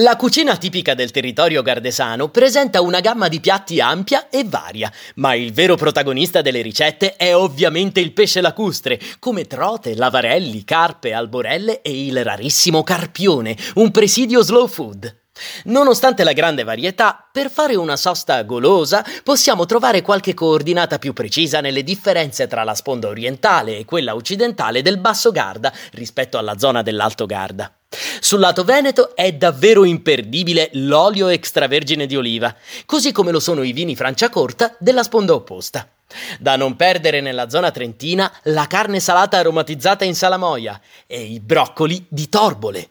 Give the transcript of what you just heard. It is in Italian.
La cucina tipica del territorio gardesano presenta una gamma di piatti ampia e varia, ma il vero protagonista delle ricette è ovviamente il pesce lacustre, come trote, lavarelli, carpe, alborelle e il rarissimo carpione, un presidio slow food. Nonostante la grande varietà, per fare una sosta golosa possiamo trovare qualche coordinata più precisa nelle differenze tra la sponda orientale e quella occidentale del Basso Garda rispetto alla zona dell'Alto Garda. Sul lato veneto è davvero imperdibile l'olio extravergine di oliva, così come lo sono i vini Franciacorta della sponda opposta. Da non perdere nella zona trentina la carne salata aromatizzata in salamoia e i broccoli di torbole.